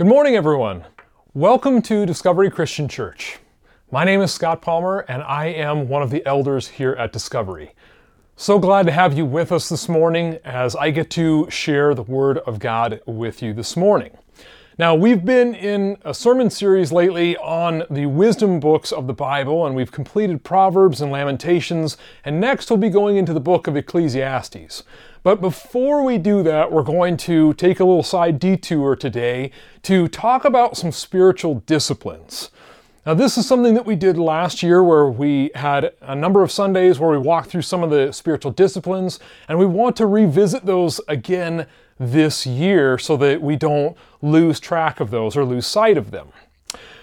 Good morning, everyone. Welcome to Discovery Christian Church. My name is Scott Palmer, and I am one of the elders here at Discovery. So glad to have you with us this morning as I get to share the Word of God with you this morning. Now, we've been in a sermon series lately on the wisdom books of the Bible, and we've completed Proverbs and Lamentations, and next we'll be going into the book of Ecclesiastes. But before we do that, we're going to take a little side detour today to talk about some spiritual disciplines. Now, this is something that we did last year where we had a number of Sundays where we walked through some of the spiritual disciplines, and we want to revisit those again this year so that we don't lose track of those or lose sight of them.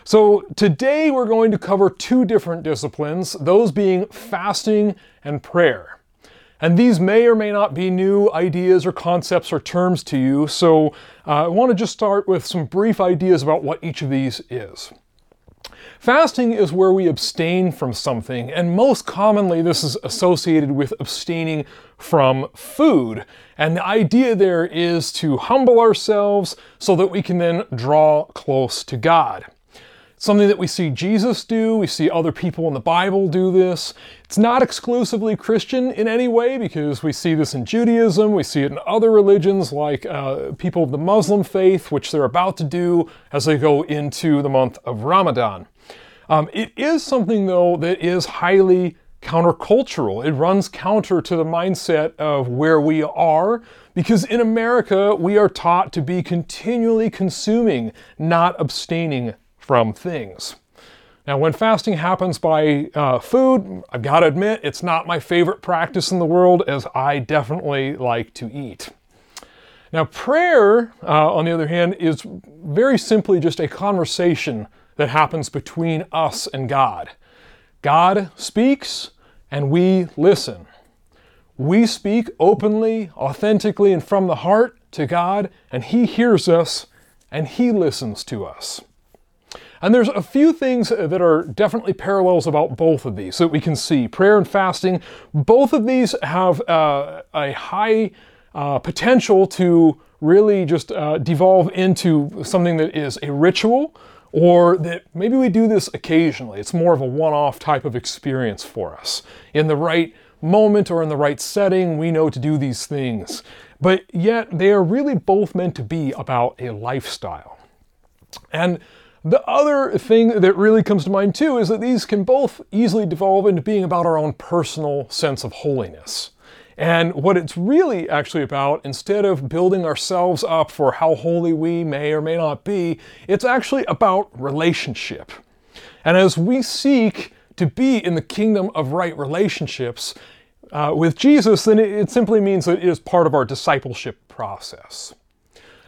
So, today we're going to cover two different disciplines, those being fasting and prayer. And these may or may not be new ideas or concepts or terms to you, so uh, I want to just start with some brief ideas about what each of these is. Fasting is where we abstain from something, and most commonly this is associated with abstaining from food. And the idea there is to humble ourselves so that we can then draw close to God. Something that we see Jesus do, we see other people in the Bible do this. It's not exclusively Christian in any way because we see this in Judaism, we see it in other religions like uh, people of the Muslim faith, which they're about to do as they go into the month of Ramadan. Um, it is something, though, that is highly countercultural. It runs counter to the mindset of where we are because in America, we are taught to be continually consuming, not abstaining from things. Now, when fasting happens by uh, food, I've got to admit, it's not my favorite practice in the world, as I definitely like to eat. Now, prayer, uh, on the other hand, is very simply just a conversation that happens between us and God. God speaks, and we listen. We speak openly, authentically, and from the heart to God, and He hears us and He listens to us. And there's a few things that are definitely parallels about both of these that we can see. Prayer and fasting, both of these have uh, a high uh, potential to really just uh, devolve into something that is a ritual or that maybe we do this occasionally. It's more of a one off type of experience for us. In the right moment or in the right setting, we know to do these things. But yet, they are really both meant to be about a lifestyle. And the other thing that really comes to mind too is that these can both easily devolve into being about our own personal sense of holiness. And what it's really actually about, instead of building ourselves up for how holy we may or may not be, it's actually about relationship. And as we seek to be in the kingdom of right relationships uh, with Jesus, then it, it simply means that it is part of our discipleship process.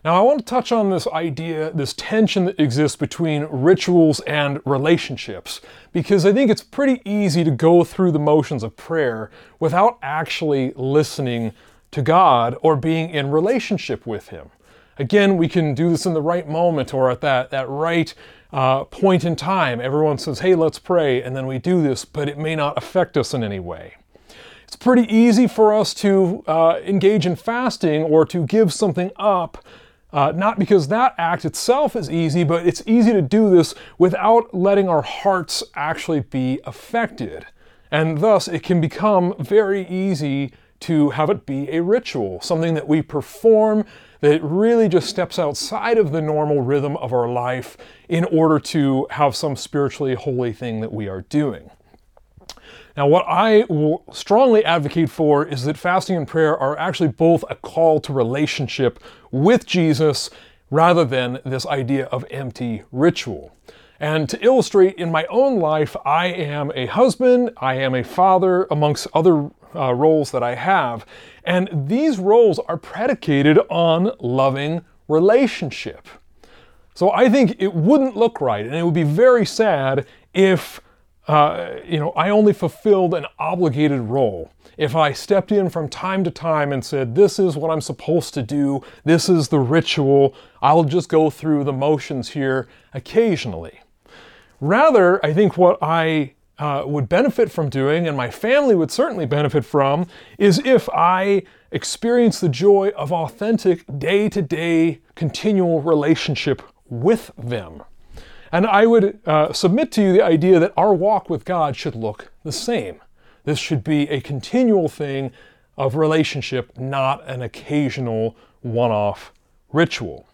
Now, I want to touch on this idea, this tension that exists between rituals and relationships, because I think it's pretty easy to go through the motions of prayer without actually listening to God or being in relationship with Him. Again, we can do this in the right moment or at that, that right uh, point in time. Everyone says, hey, let's pray, and then we do this, but it may not affect us in any way. It's pretty easy for us to uh, engage in fasting or to give something up uh, not because that act itself is easy, but it's easy to do this without letting our hearts actually be affected. And thus, it can become very easy to have it be a ritual, something that we perform that really just steps outside of the normal rhythm of our life in order to have some spiritually holy thing that we are doing. Now, what I will strongly advocate for is that fasting and prayer are actually both a call to relationship with Jesus rather than this idea of empty ritual. And to illustrate in my own life, I am a husband, I am a father, amongst other uh, roles that I have. And these roles are predicated on loving relationship. So I think it wouldn't look right, and it would be very sad if uh, you know, I only fulfilled an obligated role. If I stepped in from time to time and said, This is what I'm supposed to do, this is the ritual, I'll just go through the motions here occasionally. Rather, I think what I uh, would benefit from doing, and my family would certainly benefit from, is if I experience the joy of authentic, day to day, continual relationship with them. And I would uh, submit to you the idea that our walk with God should look the same. This should be a continual thing of relationship, not an occasional one off ritual.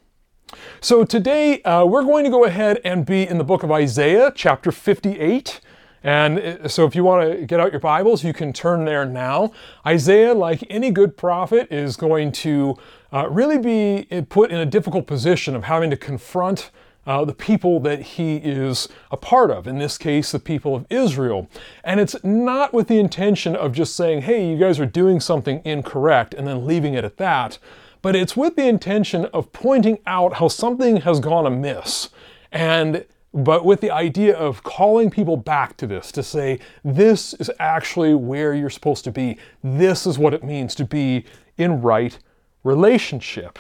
So today uh, we're going to go ahead and be in the book of Isaiah, chapter 58. And uh, so if you want to get out your Bibles, you can turn there now. Isaiah, like any good prophet, is going to uh, really be put in a difficult position of having to confront uh, the people that he is a part of, in this case, the people of Israel. And it's not with the intention of just saying, hey, you guys are doing something incorrect, and then leaving it at that, but it's with the intention of pointing out how something has gone amiss. And but with the idea of calling people back to this to say, this is actually where you're supposed to be. This is what it means to be in right relationship.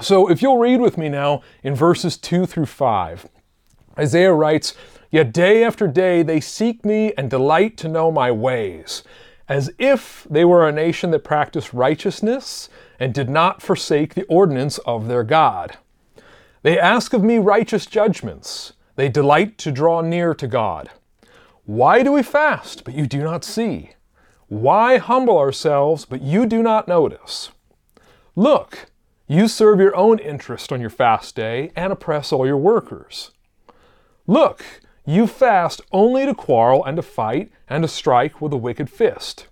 So if you'll read with me now in verses 2 through 5, Isaiah writes, Yet day after day they seek me and delight to know my ways, as if they were a nation that practiced righteousness and did not forsake the ordinance of their God. They ask of me righteous judgments. They delight to draw near to God. Why do we fast, but you do not see? Why humble ourselves, but you do not notice? Look, you serve your own interest on your fast day and oppress all your workers. Look, you fast only to quarrel and to fight and to strike with a wicked fist.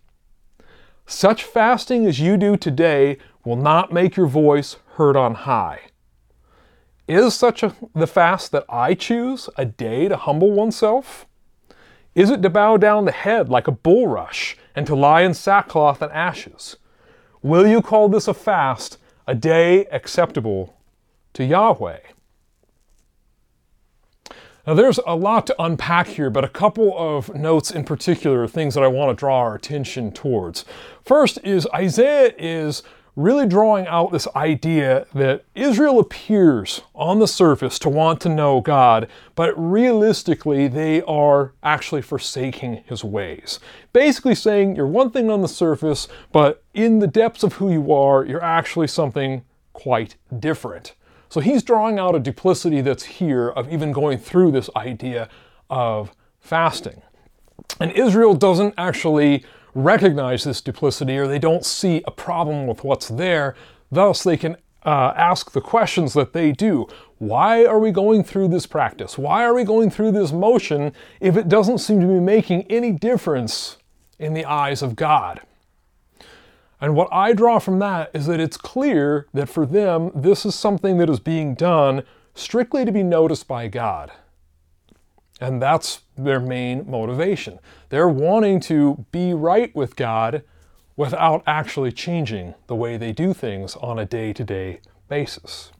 Such fasting as you do today will not make your voice heard on high. Is such a, the fast that I choose a day to humble oneself? Is it to bow down the head like a bulrush and to lie in sackcloth and ashes? Will you call this a fast a day acceptable to Yahweh. Now, there's a lot to unpack here, but a couple of notes in particular, things that I want to draw our attention towards. First is Isaiah is really drawing out this idea that Israel appears on the surface to want to know God, but realistically, they are actually forsaking his ways. Basically, saying you're one thing on the surface, but in the depths of who you are, you're actually something quite different. So he's drawing out a duplicity that's here of even going through this idea of fasting. And Israel doesn't actually recognize this duplicity or they don't see a problem with what's there. Thus, they can uh, ask the questions that they do. Why are we going through this practice? Why are we going through this motion if it doesn't seem to be making any difference in the eyes of God? And what I draw from that is that it's clear that for them, this is something that is being done strictly to be noticed by God. And that's their main motivation. They're wanting to be right with God without actually changing the way they do things on a day to day basis.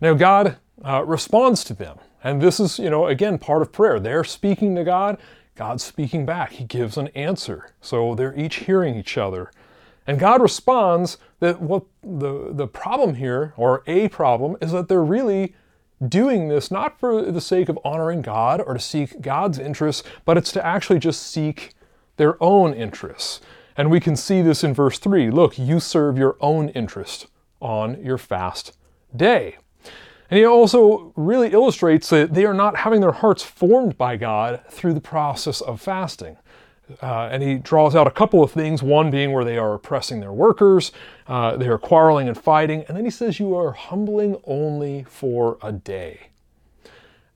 Now, God uh, responds to them. And this is, you know, again, part of prayer. They're speaking to God, God's speaking back. He gives an answer. So they're each hearing each other. And God responds that what the, the problem here, or a problem, is that they're really doing this not for the sake of honoring God or to seek God's interests, but it's to actually just seek their own interests. And we can see this in verse 3. Look, you serve your own interest on your fast day. And he also really illustrates that they are not having their hearts formed by God through the process of fasting. Uh, and he draws out a couple of things, one being where they are oppressing their workers, uh, they are quarreling and fighting, and then he says, You are humbling only for a day.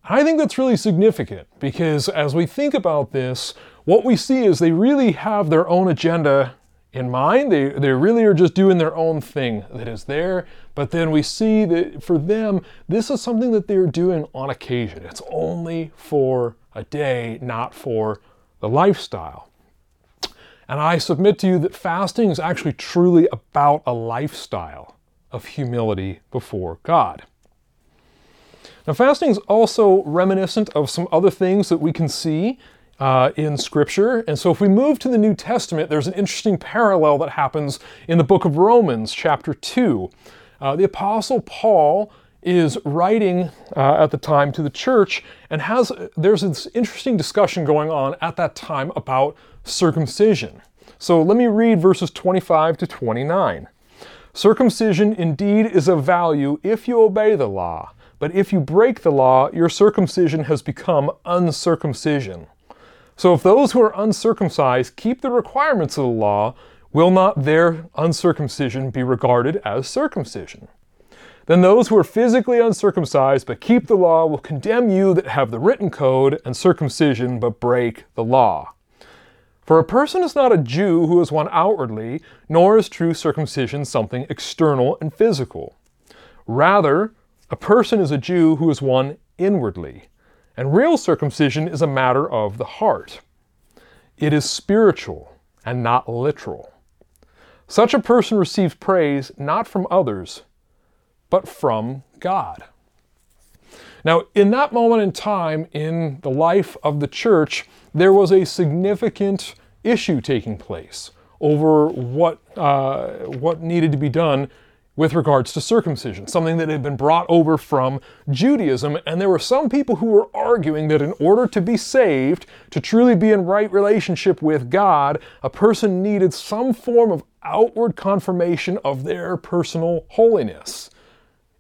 I think that's really significant because as we think about this, what we see is they really have their own agenda in mind. They, they really are just doing their own thing that is there. But then we see that for them, this is something that they're doing on occasion. It's only for a day, not for the lifestyle. And I submit to you that fasting is actually truly about a lifestyle of humility before God. Now, fasting is also reminiscent of some other things that we can see uh, in Scripture. And so, if we move to the New Testament, there's an interesting parallel that happens in the book of Romans, chapter 2. Uh, the Apostle Paul is writing uh, at the time to the church and has there's this interesting discussion going on at that time about circumcision. So let me read verses 25 to 29. Circumcision indeed is of value if you obey the law, but if you break the law, your circumcision has become uncircumcision. So if those who are uncircumcised keep the requirements of the law, will not their uncircumcision be regarded as circumcision? Then those who are physically uncircumcised but keep the law will condemn you that have the written code and circumcision but break the law. For a person is not a Jew who is one outwardly, nor is true circumcision something external and physical. Rather, a person is a Jew who is one inwardly, and real circumcision is a matter of the heart. It is spiritual and not literal. Such a person receives praise not from others, but from God. Now, in that moment in time in the life of the church, there was a significant issue taking place over what, uh, what needed to be done with regards to circumcision, something that had been brought over from Judaism. And there were some people who were arguing that in order to be saved, to truly be in right relationship with God, a person needed some form of outward confirmation of their personal holiness.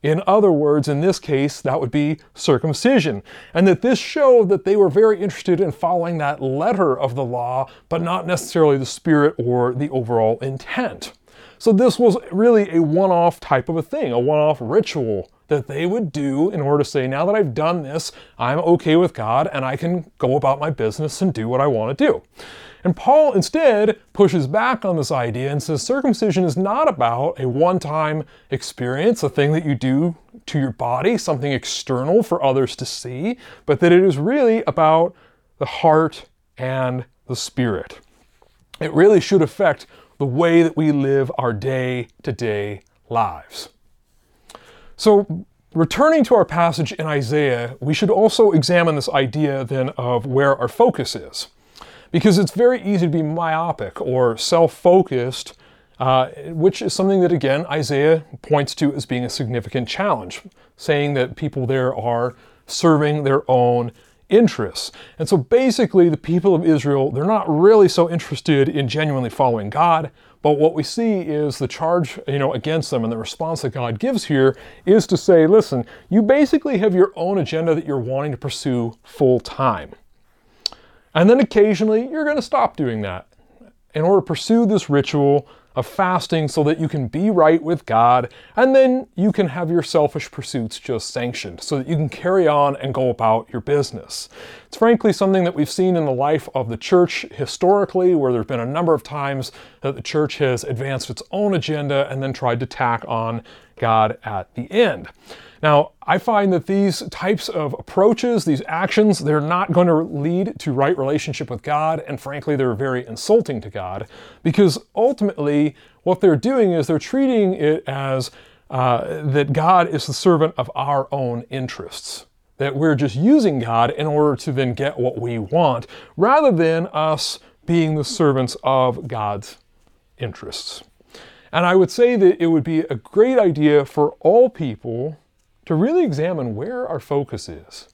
In other words, in this case, that would be circumcision. And that this showed that they were very interested in following that letter of the law, but not necessarily the spirit or the overall intent. So this was really a one off type of a thing, a one off ritual that they would do in order to say, now that I've done this, I'm okay with God and I can go about my business and do what I want to do. And Paul instead pushes back on this idea and says circumcision is not about a one time experience, a thing that you do to your body, something external for others to see, but that it is really about the heart and the spirit. It really should affect the way that we live our day to day lives. So, returning to our passage in Isaiah, we should also examine this idea then of where our focus is. Because it's very easy to be myopic or self focused, uh, which is something that, again, Isaiah points to as being a significant challenge, saying that people there are serving their own interests. And so basically, the people of Israel, they're not really so interested in genuinely following God. But what we see is the charge, you know, against them and the response that God gives here is to say, listen, you basically have your own agenda that you're wanting to pursue full time. And then occasionally you're going to stop doing that in order to pursue this ritual of fasting so that you can be right with God, and then you can have your selfish pursuits just sanctioned so that you can carry on and go about your business. It's frankly something that we've seen in the life of the church historically, where there's been a number of times that the church has advanced its own agenda and then tried to tack on God at the end. Now, I find that these types of approaches, these actions, they're not going to lead to right relationship with God, and frankly, they're very insulting to God because ultimately what they're doing is they're treating it as uh, that God is the servant of our own interests. That we're just using God in order to then get what we want, rather than us being the servants of God's interests. And I would say that it would be a great idea for all people to really examine where our focus is.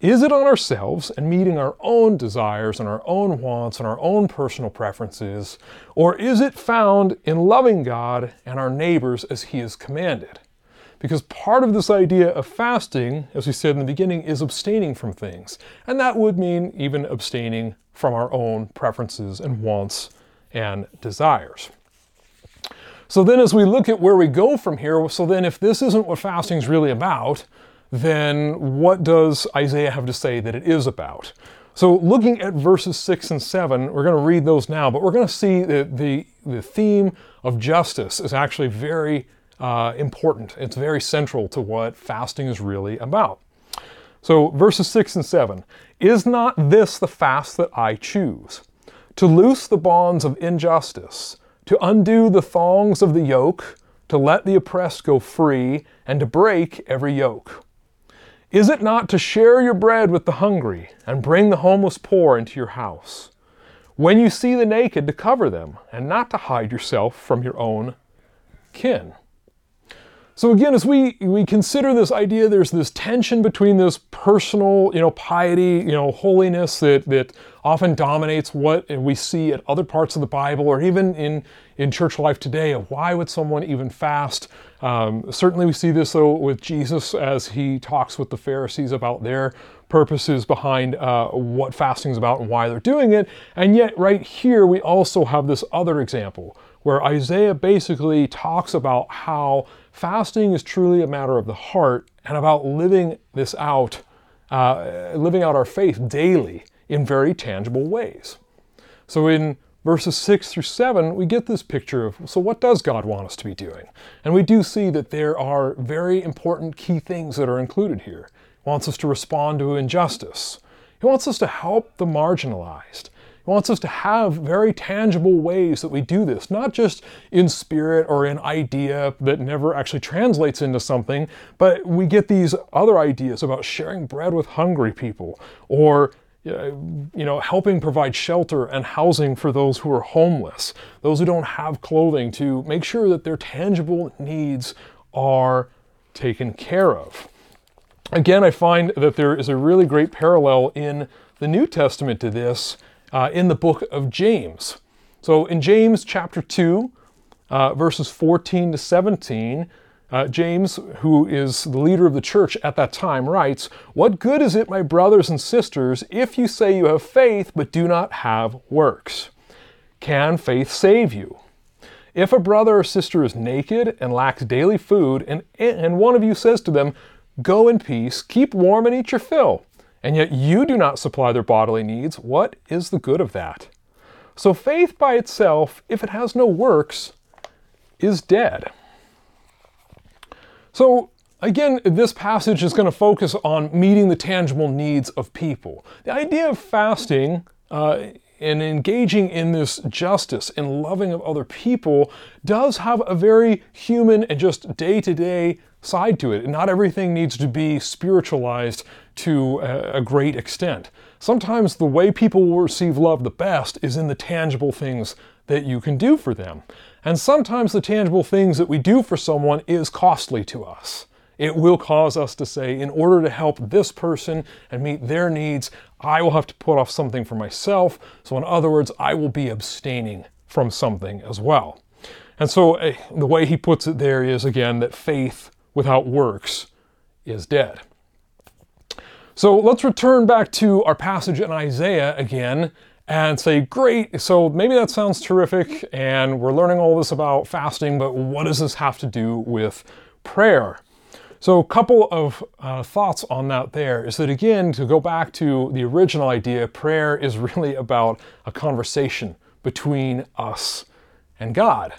Is it on ourselves and meeting our own desires and our own wants and our own personal preferences? Or is it found in loving God and our neighbors as He has commanded? Because part of this idea of fasting, as we said in the beginning, is abstaining from things. And that would mean even abstaining from our own preferences and wants and desires. So then, as we look at where we go from here, so then if this isn't what fasting is really about, then what does Isaiah have to say that it is about? So, looking at verses 6 and 7, we're going to read those now, but we're going to see that the, the theme of justice is actually very uh, important. It's very central to what fasting is really about. So, verses 6 and 7 Is not this the fast that I choose? To loose the bonds of injustice to undo the thongs of the yoke, to let the oppressed go free, and to break every yoke? Is it not to share your bread with the hungry, and bring the homeless poor into your house? When you see the naked, to cover them, and not to hide yourself from your own kin. So again, as we, we consider this idea, there's this tension between this personal, you know, piety, you know, holiness that, that often dominates what we see at other parts of the Bible or even in, in church life today why would someone even fast? Um, certainly we see this though with Jesus as he talks with the Pharisees about their purposes behind uh, what fasting is about and why they're doing it. And yet right here we also have this other example where Isaiah basically talks about how fasting is truly a matter of the heart and about living this out, uh, living out our faith daily in very tangible ways. So in verses 6 through 7, we get this picture of so, what does God want us to be doing? And we do see that there are very important key things that are included here. He wants us to respond to injustice, He wants us to help the marginalized, he wants us to have very tangible ways that we do this, not just in spirit or in idea that never actually translates into something, but we get these other ideas about sharing bread with hungry people or you know, helping provide shelter and housing for those who are homeless, those who don't have clothing, to make sure that their tangible needs are taken care of. Again, I find that there is a really great parallel in the New Testament to this uh, in the book of James. So in James chapter 2, uh, verses 14 to 17, uh, James, who is the leader of the church at that time, writes, What good is it, my brothers and sisters, if you say you have faith but do not have works? Can faith save you? If a brother or sister is naked and lacks daily food, and, and one of you says to them, Go in peace, keep warm and eat your fill, and yet you do not supply their bodily needs, what is the good of that? So faith by itself, if it has no works, is dead. So again, this passage is going to focus on meeting the tangible needs of people. The idea of fasting uh, and engaging in this justice and loving of other people does have a very human and just day to day side to it. Not everything needs to be spiritualized to a, great extent. Sometimes the way people will receive love the best is in the tangible things that you can do for them. And sometimes the tangible things that we do for someone is costly to us. It will cause us to say, in order to help this person and meet their needs, I will have to put off something for myself. So, in other words, I will be abstaining from something as well. And so, uh, the way he puts it there is again that faith without works is dead. So, let's return back to our passage in Isaiah again and say, Great, so maybe that sounds terrific, and we're learning all this about fasting, but what does this have to do with prayer? So, a couple of uh, thoughts on that there is that, again, to go back to the original idea, prayer is really about a conversation between us and God.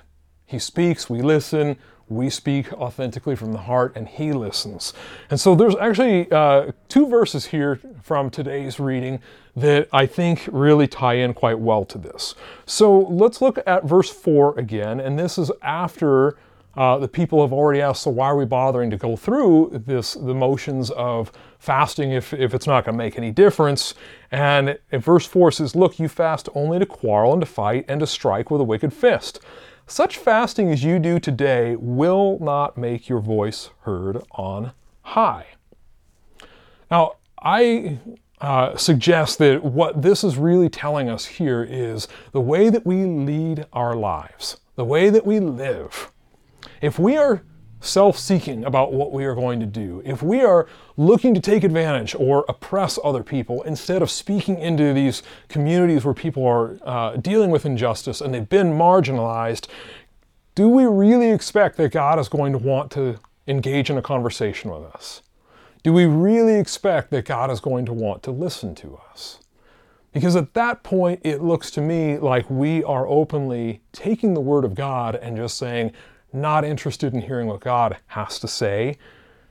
He speaks, we listen, we speak authentically from the heart, and He listens. And so, there's actually uh, two verses here from today's reading that I think really tie in quite well to this. So, let's look at verse 4 again, and this is after uh, the people have already asked, so why are we bothering to go through this, the motions of fasting if, if it's not going to make any difference? And verse 4 says, Look, you fast only to quarrel and to fight and to strike with a wicked fist. Such fasting as you do today will not make your voice heard on high. Now, I uh, suggest that what this is really telling us here is the way that we lead our lives, the way that we live if we are self seeking about what we are going to do, if we are looking to take advantage or oppress other people instead of speaking into these communities where people are uh, dealing with injustice and they've been marginalized, do we really expect that God is going to want to engage in a conversation with us? Do we really expect that God is going to want to listen to us? Because at that point, it looks to me like we are openly taking the Word of God and just saying, not interested in hearing what God has to say.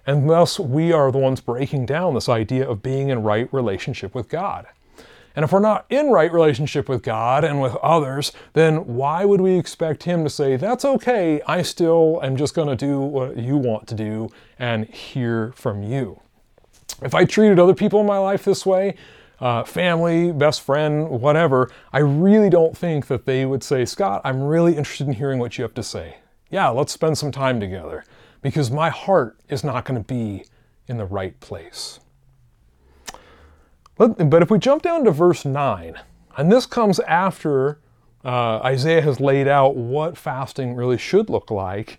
And thus, we are the ones breaking down this idea of being in right relationship with God. And if we're not in right relationship with God and with others, then why would we expect Him to say, That's okay, I still am just going to do what you want to do and hear from you? If I treated other people in my life this way, uh, family, best friend, whatever, I really don't think that they would say, Scott, I'm really interested in hearing what you have to say yeah, let's spend some time together. because my heart is not going to be in the right place. But, but if we jump down to verse 9, and this comes after uh, Isaiah has laid out what fasting really should look like,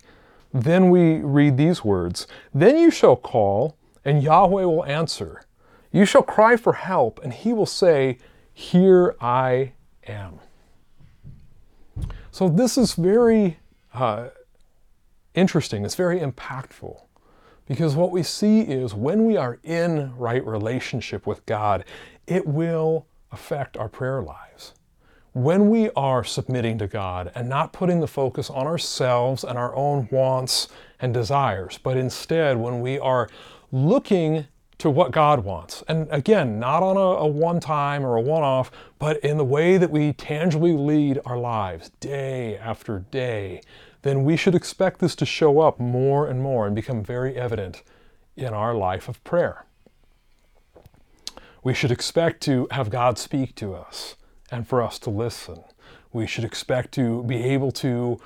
then we read these words Then you shall call, and Yahweh will answer. You shall cry for help, and he will say, Here I am. So this is very uh, interesting, it's very impactful. Because what we see is when we are in right relationship with God, it will affect our prayer lives. When we are submitting to God and not putting the focus on ourselves and our own wants and desires, but instead when we are looking to what God wants, and again, not on a, a one time or a one off, but in the way that we tangibly lead our lives day after day, then we should expect this to show up more and more and become very evident in our life of prayer. We should expect to have God speak to us and for us to listen. We should expect to be able to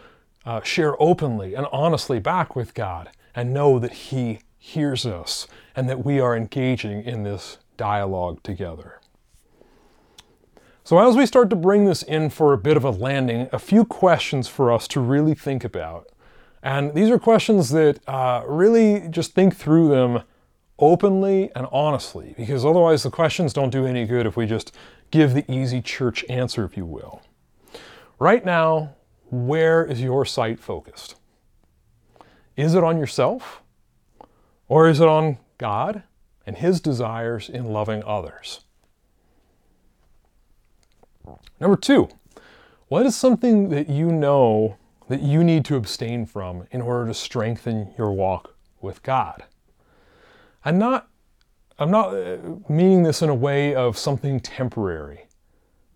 uh, share openly and honestly back with God and know that He hears us and that we are engaging in this dialogue together. So, as we start to bring this in for a bit of a landing, a few questions for us to really think about. And these are questions that uh, really just think through them openly and honestly, because otherwise the questions don't do any good if we just give the easy church answer, if you will. Right now, where is your sight focused? Is it on yourself? Or is it on God and His desires in loving others? Number two, what is something that you know that you need to abstain from in order to strengthen your walk with God? I'm not, I'm not uh, meaning this in a way of something temporary,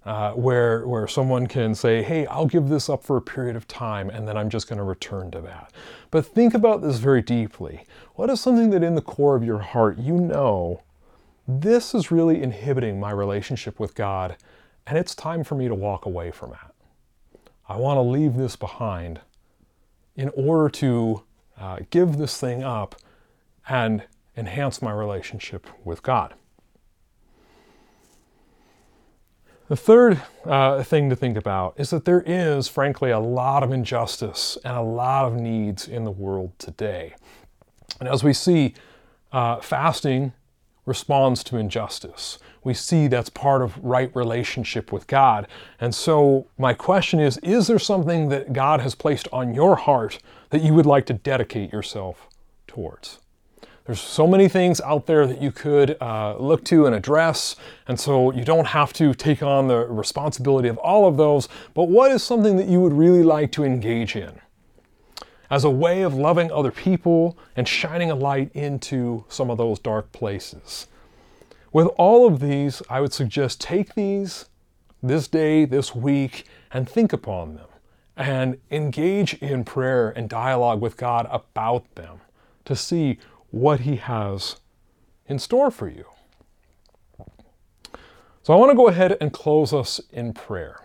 uh, where, where someone can say, hey, I'll give this up for a period of time and then I'm just going to return to that. But think about this very deeply. What is something that in the core of your heart you know this is really inhibiting my relationship with God and it's time for me to walk away from that. I want to leave this behind in order to uh, give this thing up and enhance my relationship with God. The third uh, thing to think about is that there is, frankly, a lot of injustice and a lot of needs in the world today. And as we see, uh, fasting responds to injustice. We see that's part of right relationship with God. And so, my question is Is there something that God has placed on your heart that you would like to dedicate yourself towards? There's so many things out there that you could uh, look to and address, and so you don't have to take on the responsibility of all of those. But what is something that you would really like to engage in? As a way of loving other people and shining a light into some of those dark places. With all of these, I would suggest take these this day, this week, and think upon them and engage in prayer and dialogue with God about them to see what He has in store for you. So I want to go ahead and close us in prayer.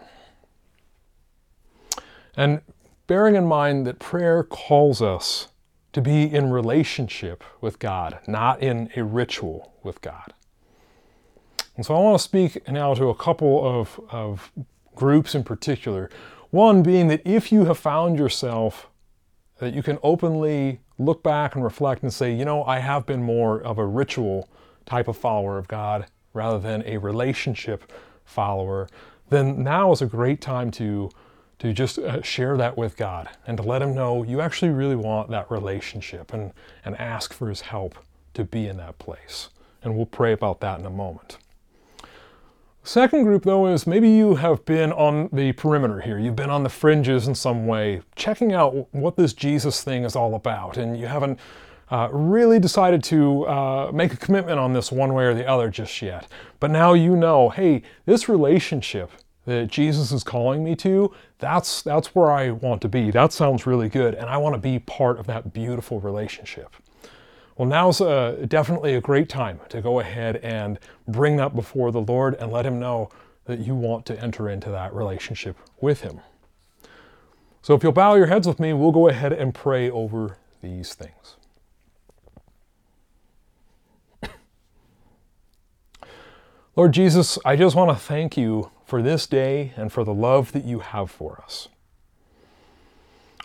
And bearing in mind that prayer calls us to be in relationship with God, not in a ritual with God. And so I want to speak now to a couple of, of groups in particular. One being that if you have found yourself that you can openly look back and reflect and say, you know, I have been more of a ritual type of follower of God rather than a relationship follower, then now is a great time to to just uh, share that with God and to let Him know you actually really want that relationship and, and ask for His help to be in that place. And we'll pray about that in a moment. Second group, though, is maybe you have been on the perimeter here. You've been on the fringes in some way, checking out what this Jesus thing is all about, and you haven't uh, really decided to uh, make a commitment on this one way or the other just yet. But now you know, hey, this relationship that Jesus is calling me to, that's that's where I want to be. That sounds really good, and I want to be part of that beautiful relationship. Well, now's a, definitely a great time to go ahead and bring that before the Lord and let Him know that you want to enter into that relationship with Him. So, if you'll bow your heads with me, we'll go ahead and pray over these things. Lord Jesus, I just want to thank you for this day and for the love that you have for us.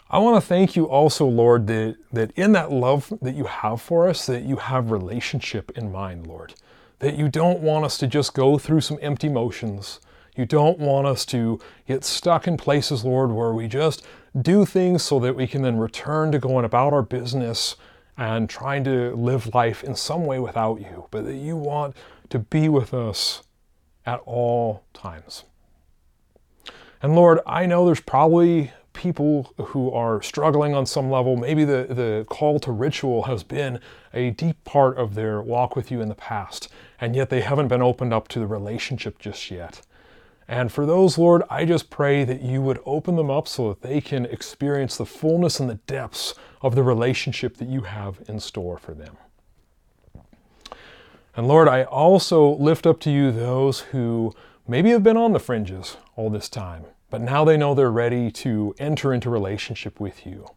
I want to thank you also, Lord, that, that in that love that you have for us, that you have relationship in mind, Lord. That you don't want us to just go through some empty motions. You don't want us to get stuck in places, Lord, where we just do things so that we can then return to going about our business and trying to live life in some way without you, but that you want to be with us at all times. And Lord, I know there's probably people who are struggling on some level. Maybe the, the call to ritual has been a deep part of their walk with you in the past, and yet they haven't been opened up to the relationship just yet. And for those, Lord, I just pray that you would open them up so that they can experience the fullness and the depths of the relationship that you have in store for them. And Lord, I also lift up to you those who maybe have been on the fringes all this time but now they know they're ready to enter into relationship with you.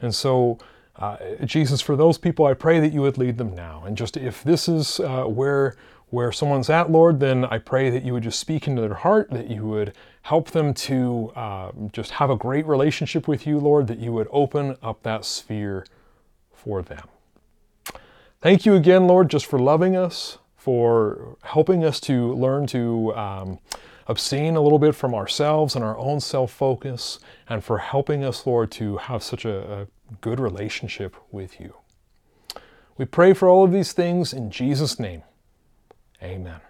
And so, uh, Jesus, for those people, I pray that you would lead them now. And just if this is uh, where where someone's at, Lord, then I pray that you would just speak into their heart, that you would help them to uh, just have a great relationship with you, Lord, that you would open up that sphere for them. Thank you again, Lord, just for loving us, for helping us to learn to. Um, abstain a little bit from ourselves and our own self focus, and for helping us, Lord, to have such a, a good relationship with you. We pray for all of these things in Jesus' name. Amen.